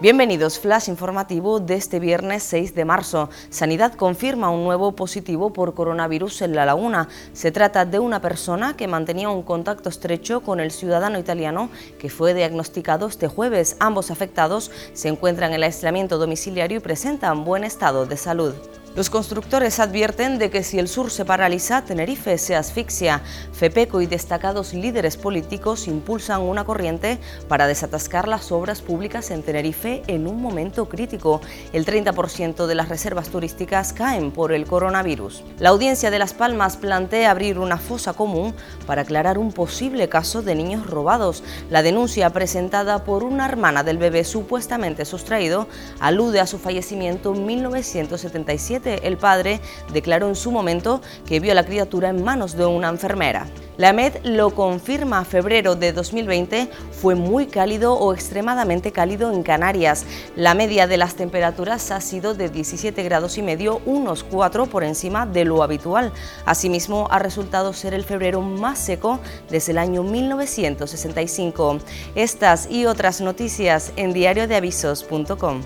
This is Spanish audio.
Bienvenidos, flash informativo de este viernes 6 de marzo. Sanidad confirma un nuevo positivo por coronavirus en La Laguna. Se trata de una persona que mantenía un contacto estrecho con el ciudadano italiano que fue diagnosticado este jueves. Ambos afectados se encuentran en el aislamiento domiciliario y presentan buen estado de salud. Los constructores advierten de que si el sur se paraliza, Tenerife se asfixia. FEPECO y destacados líderes políticos impulsan una corriente para desatascar las obras públicas en Tenerife en un momento crítico. El 30% de las reservas turísticas caen por el coronavirus. La audiencia de Las Palmas plantea abrir una fosa común para aclarar un posible caso de niños robados. La denuncia presentada por una hermana del bebé supuestamente sustraído alude a su fallecimiento en 1977 el padre declaró en su momento que vio a la criatura en manos de una enfermera. La MED lo confirma, febrero de 2020 fue muy cálido o extremadamente cálido en Canarias. La media de las temperaturas ha sido de 17 grados y medio, unos 4 por encima de lo habitual. Asimismo, ha resultado ser el febrero más seco desde el año 1965. Estas y otras noticias en diariodeavisos.com.